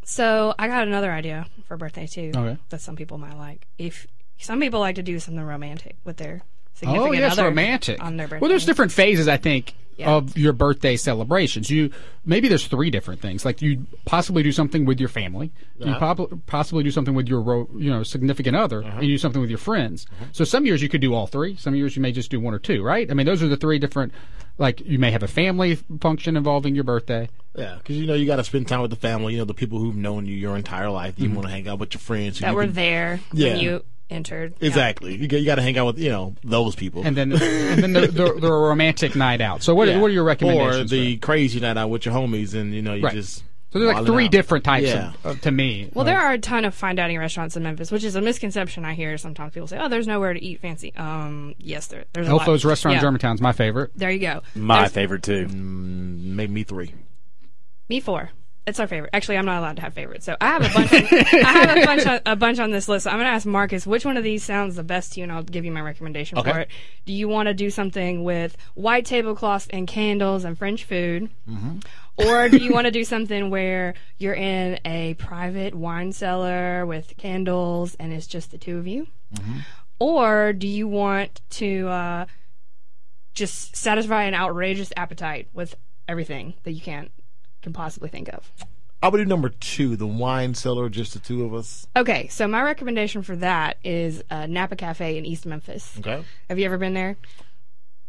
So I got another idea for birthday too. Okay. That some people might like. If some people like to do something romantic with their significant Oh yes, other romantic. on their birthday. Well, there's different phases. I think Yeah. of your birthday celebrations. You maybe there's three different things. Like you possibly do something with your family. You Yeah. prob- possibly do something with your ro- you know significant other, Uh-huh. and you do something with your friends. So some years you could do all three. Some years you may just do one or two. Right? I mean, those are the three different. Like you may have a family function involving your birthday. Yeah, because you know you got to spend time with the family. You know the people who've known you your entire life. You Mhm. want to hang out with your friends who that you were can- there Yeah. when you entered. Yeah. Exactly. You got, you got to hang out with you know those people. And then and then the, the, the romantic night out. So what, *laughs* Yeah. what are your recommendations? Or the crazy night out with your homies, and you know you Right. just. So there's like three different types Yeah. of, of, to me. Well, of- there are a ton of fine dining restaurants in Memphis, which is a misconception I hear sometimes. People say, "Oh, there's nowhere to eat fancy." Um, yes, there, there's a lot. Elfo's restaurant in Yeah. Germantown's my favorite. There you go. My There's- favorite too. Mm, Make me three. Me four. It's our favorite. Actually, I'm not allowed to have favorites, so I have a bunch. Of, I have a *laughs* bunch, on, a bunch on this list. So I'm going to ask Marcus which one of these sounds the best to you, and I'll give you my recommendation for it. Do you want to do something with white tablecloths and candles and French food, Mm-hmm. or do you *laughs* want to do something where you're in a private wine cellar with candles and it's just the two of you, Mm-hmm. or do you want to uh, just satisfy an outrageous appetite with everything that you can can possibly think of? I would do number two, the wine cellar, just the two of us. Okay, so my recommendation for that is uh, Napa Cafe in East Memphis. Okay. Have you ever been there?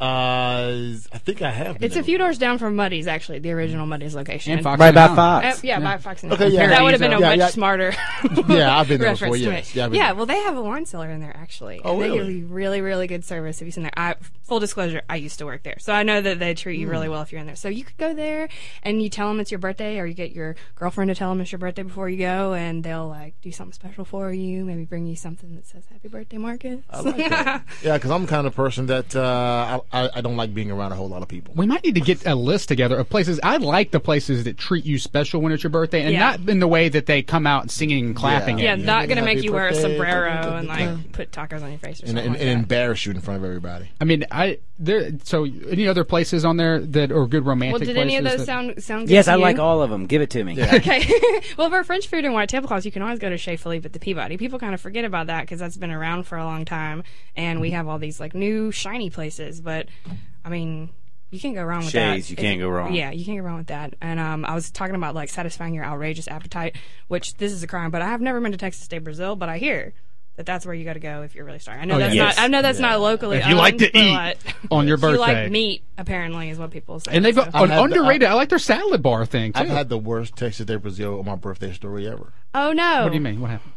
Uh, I think I have. been It's a few doors down from Muddy's, actually, the original Muddy's location. And Fox Right and by Hound. Fox. Uh, yeah, by Fox and Okay, Hound. yeah. that would have been a Yeah, much yeah. smarter. *laughs* Yeah, I've been there reference before, to yes. it. Yeah, yeah, well, they have a wine cellar in there actually. Oh, and They give you really, really good service if you're in there. I, full disclosure, I used to work there, so I know that they treat you Hmm. really well if you're in there. So you could go there and you tell them it's your birthday, or you get your girlfriend to tell them it's your birthday before you go, and they'll like do something special for you. Maybe bring you something that says "Happy Birthday, Marcus." I like that. *laughs* yeah, because I'm the kind of person that uh, I, I I don't like being around a whole lot of people. We might need to get a list together of places. I like the places that treat you special when it's your birthday, and Yeah. not in the way that they come out singing and clapping. yeah, at you. not gonna make you wear a sombrero birthday, and birthday. like put tacos on your face or And, something and, like and that. embarrass you in front of everybody. I mean, I there. So, any other places on there that are good romantic? Well, did places any of those that- sound sound good Yes, to I you? like all of them. Give it to me. *laughs* Okay. *laughs* well, for French food and white tablecloths, you can always go to Chez Philippe at the Peabody. People kind of forget about that because that's been around for a long time, and we mm-hmm. have all these like new shiny places. But I mean, you can't go wrong with that. Shays, you can't go wrong. Yeah, you can't go wrong with that. And um, I was talking about like satisfying your outrageous appetite, which this is a crime. But I have never been to Texas de Brazil, but I hear. That that's where you got to go if you're really starving. I know Oh, that's yeah. not. I know that's not locally. If you like to eat on your birthday, *laughs* you like meat, apparently, is what people say. and they've so. an I've the- underrated. I like their salad bar thing too. I've had the worst Texas de Brazil on my birthday story ever. Oh no! what do you mean? What happened?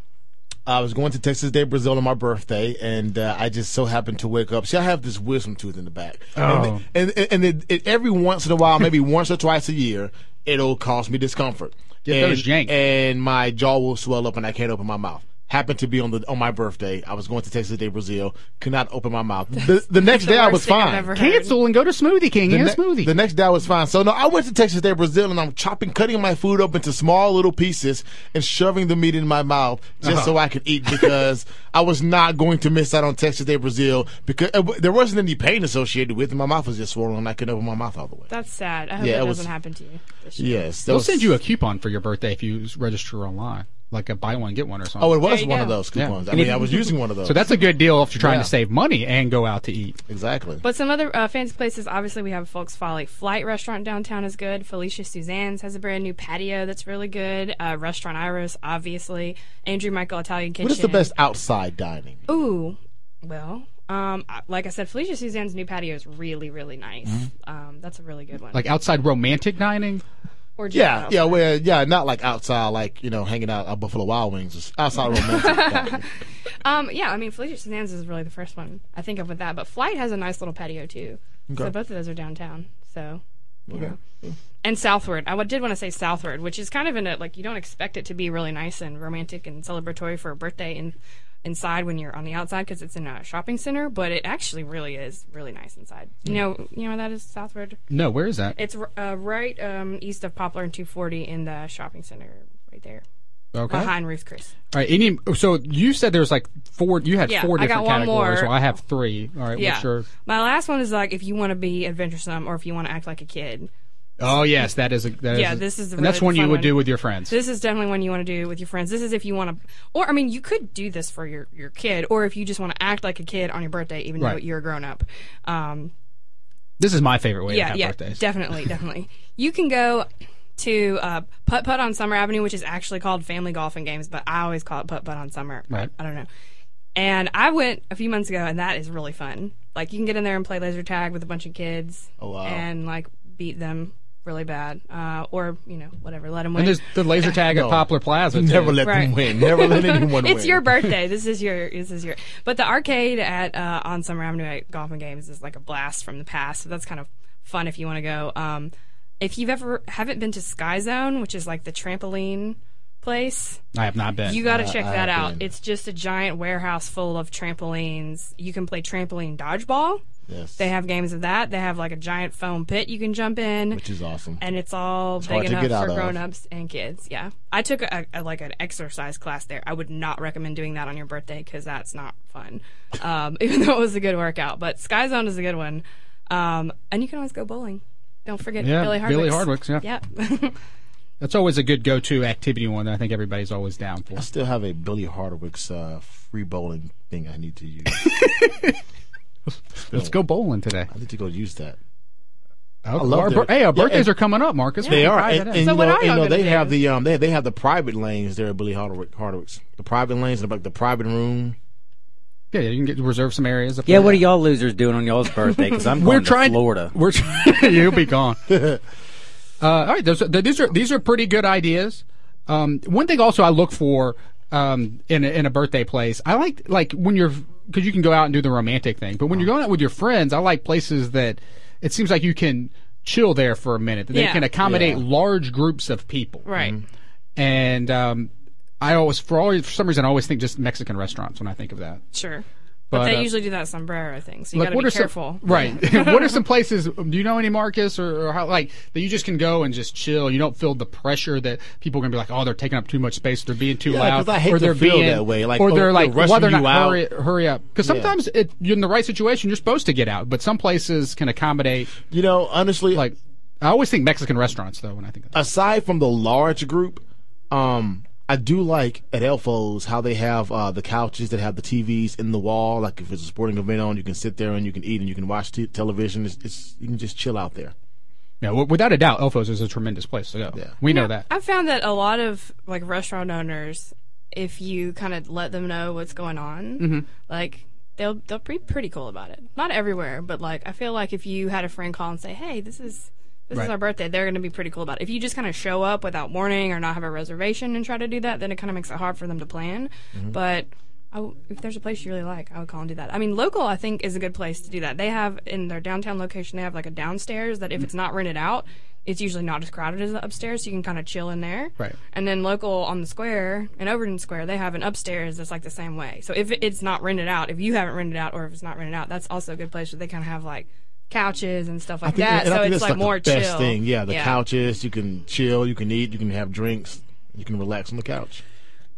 I was going to Texas de Brazil on my birthday, and uh, I just so happened to wake up. See, I have this wisdom tooth in the back, Oh. and and, and it, it, every once in a while, maybe once or twice a year, it'll cause me discomfort. Get and, those yanked. and my jaw will swell up, and I can't open my mouth. Happened to be on the on my birthday. I was going to Texas de Brazil. Could not open my mouth. The, *laughs* the next The day I was fine. Cancel and go to Smoothie King. The, Get ne- smoothie. the next day I was fine. So no, I went to Texas de Brazil and I'm chopping, cutting my food up into small little pieces and shoving the meat in my mouth just Uh-huh. so I could eat because *laughs* I was not going to miss out on Texas Day Brazil because uh, there wasn't any pain associated with it. My mouth was just swollen and I couldn't open my mouth all the way. That's sad. I hope Yeah, that it was- doesn't happen to you. this year. Yes, that They'll was- send you a coupon for your birthday if you register online, like a buy one get one or something. Oh, it was one go. of those Yeah. coupons. I mean, if- I was using one of those. So that's a good deal if you're trying Yeah. to save money and go out to eat. exactly. But some other uh, fancy places, obviously, we have Folk's Folly. Flight Restaurant downtown is good. Felicia Suzanne's has a brand new patio that's really good. Uh, Restaurant Iris, obviously. Andrew Michael Italian Kitchen. what is the best outside dining? Ooh, well, um, like I said, Felicia Suzanne's new patio is really, really nice. Um, that's a really good one. Like outside romantic dining. Or Yeah, yeah, well, yeah, not like outside, like you know, hanging out at Buffalo Wild Wings. Outside romantic. *laughs* Um, yeah, I mean, Felicia Suzanne's is really the first one I think of with that. But Flight has a nice little patio too. Okay. So both of those are downtown. So. Okay. know. And Southward. I did want to say Southward, which is kind of in a like you don't expect it to be really nice and romantic and celebratory for a birthday in, inside when you're on the outside because it's in a shopping center, but it actually really is really nice inside. You know, you know where that is Southward. No, where is that? It's uh, right um, east of Poplar and 240 in the shopping center right there Okay. behind Ruth Chris. All right. Any? So you said there's like four. You had Yeah, four I got different one categories. more. Well, I have three. All right. Yeah. What's your? My last one is like if you want to be adventuresome or if you want to act like a kid. Oh yes, that is a. That Yeah, a- this is the and that's really one you would one. do with your friends. This is definitely one you want to do with your friends. This is if you want to, or I mean, you could do this for your your kid, or if you just want to act like a kid on your birthday, even though you're a grown up. Um, This is my favorite way to yeah, have yeah, birthdays. definitely, *laughs* definitely. You can go to uh, Putt Putt on Summer Avenue, which is actually called Family Golf and Games, but I always call it Putt Putt on Summer. Right. I don't know. And I went a few months ago, and that is really fun. Like you can get in there and play laser tag with a bunch of kids, Oh, wow. and like beat them really bad, uh, or you know whatever, let them win. And there's the laser tag at No. Poplar Plaza. too. Never let Right. them win. Never let *laughs* anyone win. it's your birthday. This is your. This is your. But the arcade at uh, on Summer Avenue at Golf and Games is like a blast from the past. So that's kind of fun if you want to go. Um, if you've ever haven't been to Sky Zone, which is like the trampoline place, I have not been. you got to I- check that out. been. It's just a giant warehouse full of trampolines. You can play trampoline dodgeball. Yes. They have games of that. They have like a giant foam pit you can jump in Which is awesome. and it's all It's big enough for of. grown-ups and kids. Yeah, I took a, a like an exercise class there. I would not recommend doing that on your birthday because that's not fun. *laughs* Um, even though it was a good workout, but Sky Zone is a good one. Um, and you can always go bowling. Don't forget Yeah, Billy Hardwicks. Billy Hardwicks, yeah. Yep. *laughs* That's always a good go-to activity one that I think everybody's always down for. I still have a Billy Hardwick's uh, free bowling thing I need to use. *laughs* Let's go bowling today. I need to go use that. Oh, love our their- hey, our birthdays and- are coming up, Marcus. They are, and, and So you know, you know gonna they have do? the um they they have the private lanes there at Billy Hardwick, Hardwick's. The private lanes, like the private room. yeah, you can get reserve some areas. Up Yeah, there. what are y'all losers doing on y'all's birthday? Because I'm *laughs* We're going trying. to Florida. *laughs* We're trying. *laughs* you'll be gone. uh, all right, those, these are these are pretty good ideas. Um, one thing also I look for um, in a, in a birthday place, I like like when you're because you can go out and do the romantic thing, but when you're going out with your friends, I like places that it seems like you can chill there for a minute. That they can accommodate Yeah. large groups of people. right. And um, I always, for always, for some reason, I always think just Mexican restaurants when I think of that. Sure. But, But, they uh, usually do that sombrero thing, so you Like, got to what be are careful. some right? *laughs* *laughs* what are some places? Do you know any Marcus or, or how like that you just can go and just chill? You don't feel the pressure that people are gonna be like, oh, they're taking up too much space, they're being too Yeah, loud, 'cause I hate or to they're feel being that way, like, or oh, they're they're like, well, rushing they're you not out. hurry, hurry up because Yeah. sometimes it, you're in the right situation, you're supposed to get out, but some places can accommodate. You know, honestly, Like, I always think Mexican restaurants though when I think of that. aside from the large group, um, I do like at Elfo's how they have uh, the couches that have the TVs in the wall. Like if it's a sporting event on, you can sit there and you can eat and you can watch t- television. It's, it's you can just chill out there. Yeah, w- without a doubt, Elfo's is a tremendous place to go. Yeah. we know that. I've found that a lot of like restaurant owners, if you kind of let them know what's going on, Mm-hmm. like they'll they'll be pretty cool about it. Not everywhere, but like I feel like if you had a friend call and say, "Hey, this is this Right. is our birthday," they're going to be pretty cool about it. If you just kind of show up without warning or not have a reservation and try to do that, then it kind of makes it hard for them to plan. Mm-hmm. But I w if there's a place you really like, I would call and do that. I mean, local I think is a good place to do that. They have in their downtown location, they have like a downstairs that if it's not rented out, it's usually not as crowded as the upstairs, so you can kind of chill in there. Right. And then local on the square in Overton Square, they have an upstairs that's like the same way. So if it's not rented out, if you haven't rented out, or if it's not rented out, that's also a good place where they kind of have like couches and stuff like that. and I So it's that's like, more the best chill. thing. Yeah, the couches. You can chill. You can eat. You can have drinks. You can relax on the couch.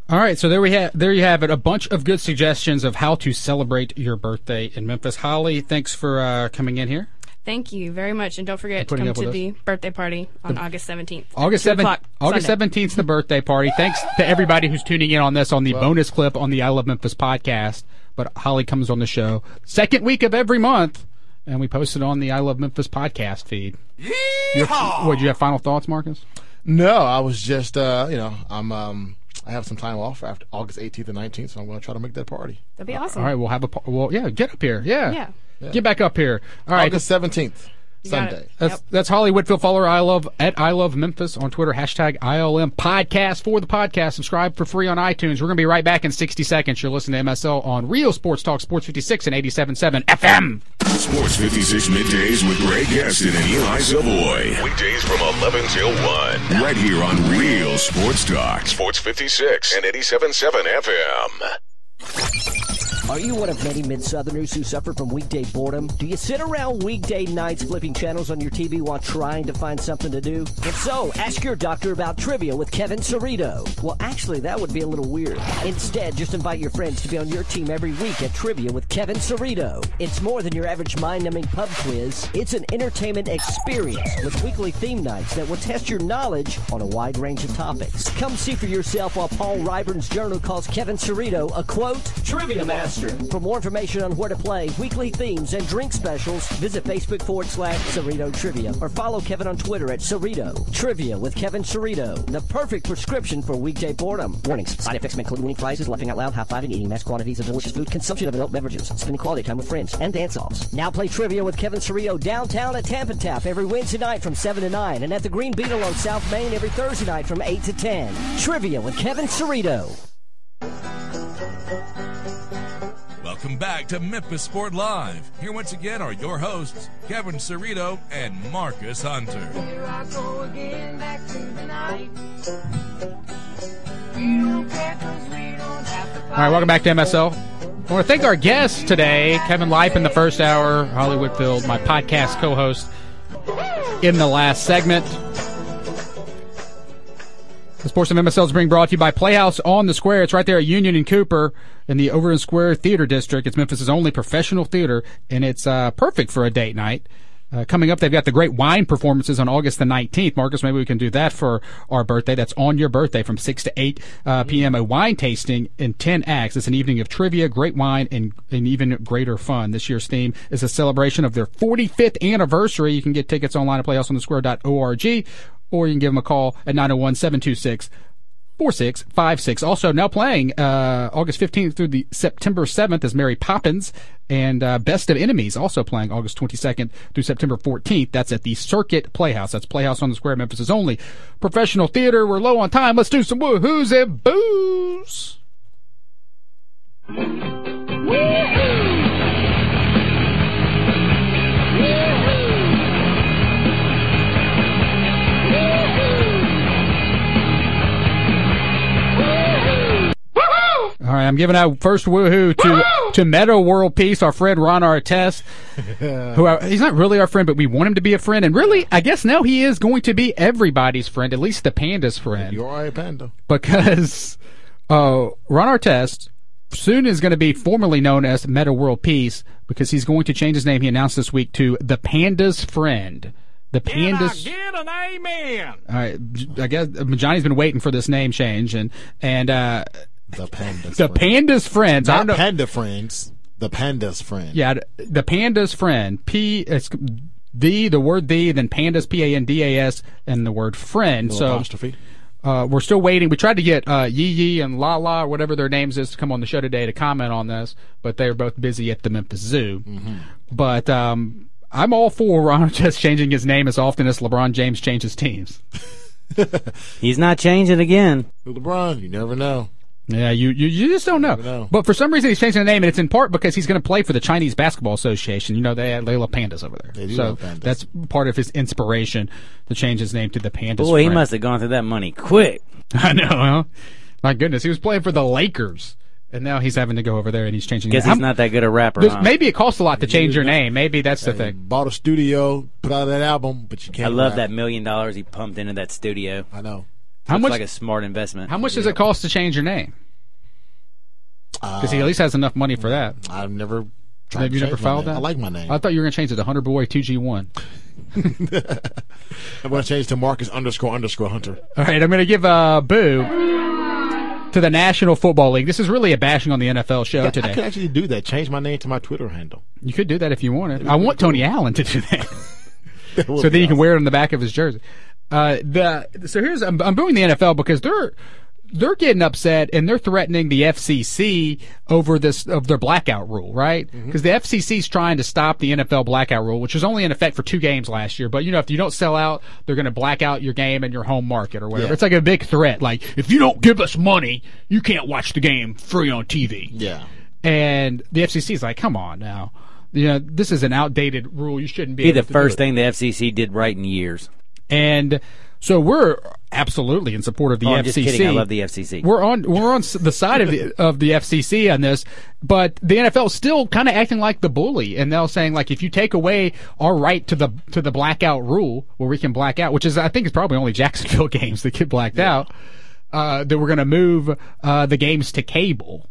All right, so there we have there you have it. A bunch of good suggestions of how to celebrate your birthday in Memphis. Holly, thanks for uh, coming in here. Thank you very much, and don't forget to come up with to us. the birthday party on August seventeenth. August Two seventh, o'clock, August Sunday. seventeenth, the birthday party. Thanks to everybody who's tuning in on this on the bonus clip on the I Love Memphis podcast. But Holly comes on the show second week of every month, and we post it on the I Love Memphis podcast feed. You what? Do you have final thoughts, Marcus? No, I was just uh, you know I'm um I have some time off after August 18th and 19th, so I'm going to try to make that party. That'd be awesome. All right, we'll have a well, yeah. Get up here, yeah, Yeah. Get back up here. All right, August 17th, got Sunday. it. That's that's Holly Whitfield. Follow her I love at I love Memphis on Twitter. Hashtag ILM podcast for the podcast. Subscribe for free on iTunes. We're gonna be right back in sixty seconds. You're listening to MSL on Real Sports Talk Sports fifty six and 87.7 FM. Sports 56 middays with Greg Gaston and Eli Savoy. Weekdays from 11 till 1. Right here on Real Sports Talk. Sports 56 and 87.7 FM. Are you one of many mid-southerners who suffer from weekday boredom? Do you sit around weekday nights flipping channels on your TV while trying to find something to do? If so, ask your doctor about trivia with Kevin Cerrito. Well, actually, that would be a little weird. Instead, just invite your friends to be on your team every week at Trivia with Kevin Cerrito. It's more than your average mind-numbing pub quiz. It's an entertainment experience with weekly theme nights that will test your knowledge on a wide range of topics. Come see for yourself while Paul Ryburn's journal calls Kevin Cerrito a quote, trivia master. For more information on where to play, weekly themes, and drink specials, visit Facebook forward slash Cerrito Trivia or follow Kevin on Twitter at Cerrito. Trivia with Kevin Cerrito, the perfect prescription for weekday boredom. Warnings. Side effects may include winning prizes, laughing out loud, high-fiving, eating mass quantities of delicious food, consumption of adult beverages, spending quality time with friends, and dance-offs. Now play Trivia with Kevin Cerrito downtown at Tamp & Tap every Wednesday night from 7 to 9 and at the Green Beetle on South Main every Thursday night from 8 to 10. Trivia with Kevin Cerrito. Welcome back to Memphis Sport Live. Here once again are your hosts, Kevin Cerrito and Marcus Hunter. Here I go again, back to the night. We don't care 'cause we don't have to All right, welcome back to MSL. I want to thank our guests today, Kevin Lipe in the first hour, Holly Whitfield, my podcast co-host in the last segment. The Sports of MSL is being brought to you by Playhouse on the Square. It's right there at Union and Cooper in the Overton Square Theater District. It's Memphis' only professional theater, and it's uh, perfect for a date night. Uh, coming up, they've got the great wine performances on August the 19th. Marcus, maybe we can do that for our birthday. That's on your birthday from 6 to 8 uh, p.m. A wine tasting in 10 acts. It's an evening of trivia, great wine, and, and even greater fun. This year's theme is a celebration of their 45th anniversary. You can get tickets online at playhouseonthesquare.org or you can give them a call at 901 726 4656. Also, now playing uh, August 15th through the September 7th is Mary Poppins and uh, Best of Enemies, also playing August 22nd through September 14th. That's at the Circuit Playhouse. That's Playhouse on the Square, Memphis' only professional theater. We're low on time. Let's do some woohoos and boos. All right, I'm giving out first woohoo to to Meta World Peace, our friend Ron Artest, *laughs* who I, he's not really our friend, but we want him to be a friend, and really, I guess now he is going to be everybody's friend, at least the panda's friend, You are a panda. because uh, Ron Artest soon is going to be formally known as Meta World Peace because he's going to change his name. He announced this week to the Panda's Friend. The Panda's. Get an amen. All right, I guess Johnny's been waiting for this name change, and and uh, The panda's the friend. Panda's friends. I don't panda friends. The panda's friend. Yeah, the panda's friend. P. It's the the word the then pandas P A N D A S and the word friend. No so apostrophe. uh, we're still waiting. We tried to get uh, Yee Yee and La La or whatever their names is to come on the show today to comment on this, but they are both busy at the Memphis Zoo. Mm-hmm. But um, I'm all for Ron *laughs* just changing his name as often as LeBron James changes teams. *laughs* He's not changing again. LeBron, you never know. Yeah, you, you, you just don't know. know. But for some reason, he's changing the name, and it's in part because he's going to play for the Chinese Basketball Association. You know, they, they love pandas over there. They do so love pandas. that's part of his inspiration to change his name to the Pandas. Boy, he must have gone through that money quick. *laughs* I know. Huh? My goodness, he was playing for the Lakers, and now he's having to go over there, and he's changing. Guess his he's not that good a rapper. Huh? Maybe it costs a lot to change your name. Maybe that's the thing. Bought a studio, put out that album, but you can't. I love rap. that million dollars he pumped into that studio. I know. How Looks much- like a smart investment. How much does it cost to change your name? Because he at least has enough money for that. I've never. tried Have to you never change my filed name. that? I like my name. I thought you were going to change it to Hunter Boy Two G One. *laughs* I'm going to change to Marcus underscore underscore Hunter. All right, I'm going to give a boo to the National Football League. This is really a bashing on the NFL show I could actually do that. Change my name to my Twitter handle. You could do that if you wanted. I want Tony Allen to do that. *laughs* That so be then you can wear it on the back of his jersey. Uh, the so here's I'm, I'm booing the NFL because they're they're getting upset and they're threatening the FCC over this of their blackout rule, right? Mm-hmm. Because the FCC is trying to stop the NFL blackout rule, which was only in effect for two games last year. But you know, if you don't sell out, they're going to black out your game and your home market or whatever. Yeah. It's like a big threat. Like if you don't give us money, you can't watch the game free on TV. Yeah. And the FCC is like, come on now. You know, this is an outdated rule. You shouldn't be Be able the to do first it. thing the FCC did right in years. And so we're absolutely in support of the Oh, FCC. I'm just kidding. I love the FCC. We're on we're on the side of the of the FCC on this, but the NFL is still kind of acting like the bully, and they're saying like if you take away our right to the to the blackout rule, where we can black out, which is I think is probably only Jacksonville *laughs* games that get blacked out, uh, that we're going to move uh, the games to cable.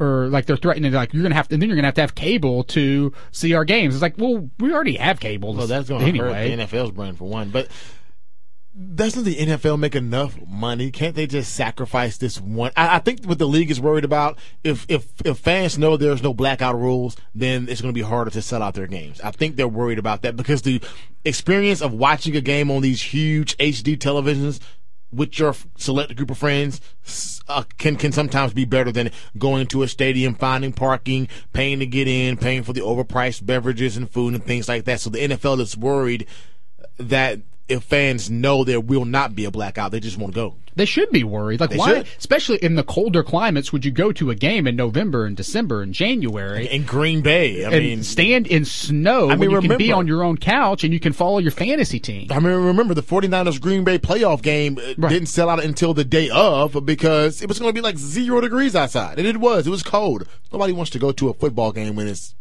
Or like they're threatening, like you're gonna have to, and then you're gonna have to have cable to see our games. It's like, well, we already have cable. Well, that's going to anyway. hurt the NFL's brand for one. But doesn't the NFL make enough money? Can't they just sacrifice this one? I, I think what the league is worried about if if if fans know there's no blackout rules, then it's going to be harder to sell out their games. I think they're worried about that because the experience of watching a game on these huge HD televisions with your select group of friends uh, can can sometimes be better than going to a stadium, finding parking, paying to get in, paying for the overpriced beverages and food and things like that. So the NFL is worried that if fans know there will not be a blackout, they just won't go. They should be worried. Like They why, should. especially in the colder climates, would you go to a game in November and December and January in Green Bay? I and mean, stand in snow I mean, you can be on your own couch and you can follow your fantasy team. I mean, remember the 49ers Green Bay playoff game uh, didn't sell out until the day of because it was going to be like zero degrees outside. And it was. It was cold. Nobody wants to go to a football game when it's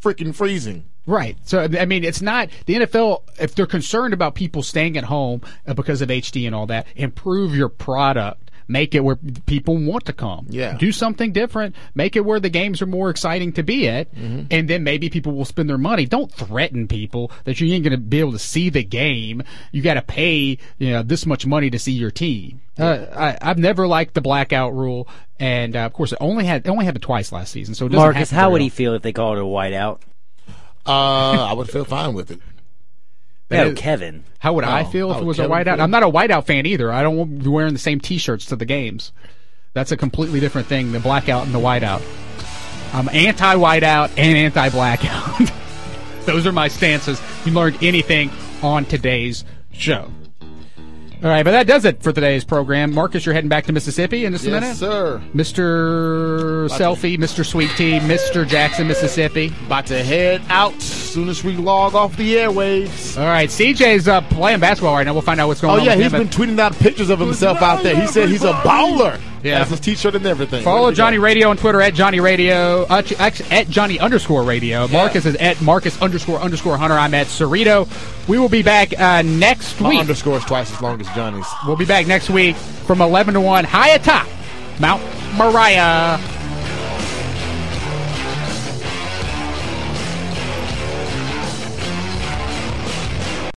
freaking freezing. Right. So I mean, it's not the NFL. If they're concerned about people staying at home uh, because of HD and all that, improve your product. Make it where people want to come. Yeah. Do something different. Make it where the games are more exciting to be at, Mm-hmm. and then maybe people will spend their money. Don't threaten people that you ain't going to be able to see the game. You got to pay you know this much money to see your team. Uh, I, I've never liked the blackout rule, and uh, of course, it only had it only happened twice last season. So it doesn't Marcus, how very would he feel if they called it a whiteout? Uh, I would feel fine with it. No, is- Kevin. How would I Oh, feel if it would was a whiteout? feel? I'm not a whiteout fan either. I don't want to be wearing the same T-shirts to the games. That's a completely different thing. The blackout and the whiteout. I'm anti-whiteout and anti-blackout. *laughs* Those are my stances. You learned anything on today's show. All right, but that does it for today's program. Marcus, you're heading back to Mississippi in just a Yes, minute. sir. Mr. Selfie, Mr. Sweet Tea, Mr. Jackson, Mississippi. About to head out as soon as we log off the airwaves. All right, CJ's uh, playing basketball right now. We'll find out what's going Oh on. Oh, yeah, he's been tweeting out pictures of himself out there. He said he's a baller. Yeah. Has his T-shirt and everything. Follow Ready to go. Johnny Radio on Twitter at Johnny Radio, uh, at Johnny underscore Radio. Marcus is at Marcus underscore underscore Hunter. I'm at Cerrito. We will be back uh, next My week. underscore is twice as long as Johnny's. We'll be back next week from 11 to 1, high atop Mount Moriah.